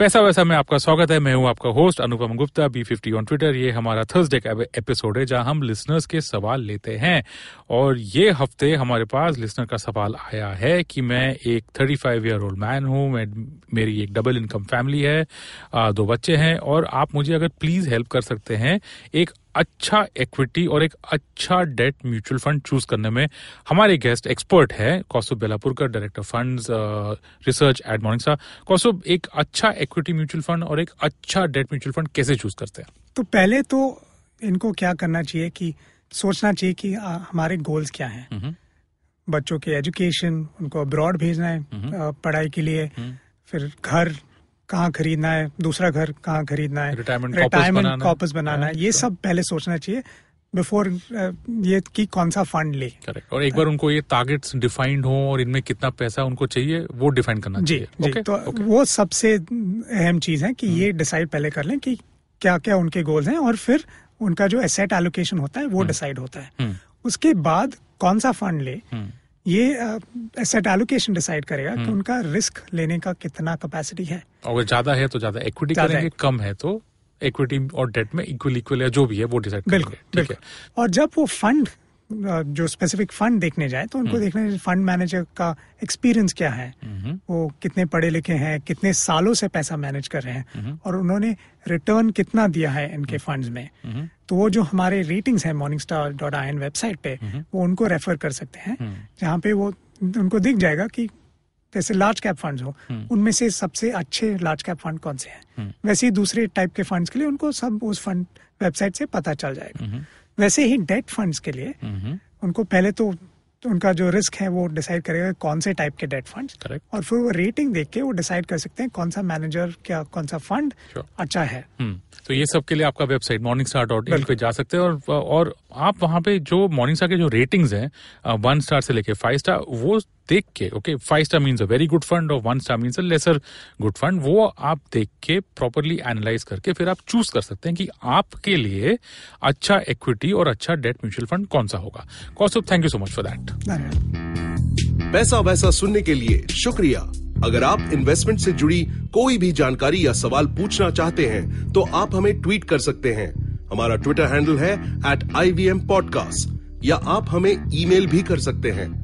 पैसा वैसा में आपका स्वागत है। मैं हूँ आपका host Anupam Gupta B fifty on Twitter ये हमारा थर्सडे का एपिसोड है जहाँ हम लिसनर्स के सवाल लेते हैं। और ये हफ़्ते हमारे पास लिसनर का सवाल आया है कि मैं एक thirty five year old man हूँ, मैं, मेरी एक डबल इनकम फैमिली है दो बच्चे हैं। और आप मुझे अगर प्लीज़ हेल्प कर सकते हैं, एक अच्छा इक्विटी और एक अच्छा डेट म्यूचुअल फंड चूज़ करने में हमारे गेस्ट एक्सपर्ट है Kaustubh Belapurkar director funds research at Morning Kaustubh एक अच्छा इक्विटी म्यूचुअल फंड और एक अच्छा डेट म्यूचुअल फंड कैसे चूज़ करते हैं? तो पहले तो इनको क्या करना चाहिए कि सोचना चाहिए कि आ, हमारे गोल्स क्या हैं। बच्चों के एजुकेशन उनको अब्रॉड भेजना है पढ़ाई के लिए फिर घर कहाँ खरीदना है दूसरा घर कहाँ खरीदना है रिटायरमेंट कॉपस बनाना है। ये सब पहले सोचना चाहिए बिफोर ये कि कौन सा फंड ले करेक्ट और एक बार उनको ये टारगेट्स डिफाइंड हो और इनमें कितना पैसा उनको चाहिए वो डिफाइन करना जी चाहिए जी ओके तो okay. वो सबसे अहम चीज़ है कि ये डिसाइड पहले कर लें कि क्या क्या उनके गोल्स हैं और फिर उनका जो एसेट एलोकेशन होता है वो डिसाइड होता है हम्म। उसके बाद कौन सा फंड ले। ये एसेट एलोकेशन डिसाइड करेगा कि उनका रिस्क लेने का कितना कैपेसिटी है। अगर ज़्यादा है तो ज़्यादा इक्विटी करेंगे कम है तो इक्विटी और डेट में इक्वल इक्वल या जो भी है वो डिसाइड बिल्कुल ठीक बिल्कुल। और जब वो फंड जो स्पेसिफिक फंड देखने जाए तो हम्म। उनको देखने फंड मैनेजर का एक्सपीरियंस क्या है हम्म। वो कितने पढ़े लिखे हैं कितने सालों से पैसा मैनेज कर रहे हम्म। हैं और उन्होंने रिटर्न कितना दिया है इनके फंड्स में हम्म। तो वो जो हमारे रेटिंग्स हैं Morningstar dot I N website पे हम्म। वो उनको रेफर कर सकते हैं जहाँ पे वो उनको दिख जाएगा कि जैसे लार्ज कैप फंड्स हो हम्म। उनमें से सबसे अच्छे लार्ज कैप फंड कौन से हैं वैसे ही दूसरे टाइप के फंड्स के लिए उनको सब उस फंड वेबसाइट से पता चल जाएगा वैसे ही डेट फंड्स के लिए। उनको पहले तो उनका जो रिस्क है वो डिसाइड करेगा कौन से टाइप के डेट फंड्स और फिर वो रेटिंग देख के वो डिसाइड कर सकते हैं कौन सा मैनेजर क्या कौन सा फंड Sure. अच्छा है। हम्म, तो ये सब के लिए आपका website Morningstar dot in पे जा सकते हैं और और आप वहाँ पे जो मॉर्निंग स्टार के जो रेटिंग्स हैं वन स्टार से लेके फाइव स्टार वो देख के okay five star means a very good fund और one star means a lesser good fund वो आप देख के प्रॉपरली एनालाइज करके फिर आप चूज़ कर सकते हैं कि आपके लिए अच्छा इक्विटी और अच्छा डेट म्यूचुअल फंड कौन सा होगा। Kaustubh thank you so much for that पैसा वैसा सुनने के लिए शुक्रिया। अगर आप इन्वेस्टमेंट से जुड़ी कोई भी जानकारी या सवाल पूछना चाहते हैं तो आप हमें ट्वीट कर सकते हैं। हमारा ट्विटर हैंडल है एट आई या आप हमें ईमेल भी कर सकते हैं।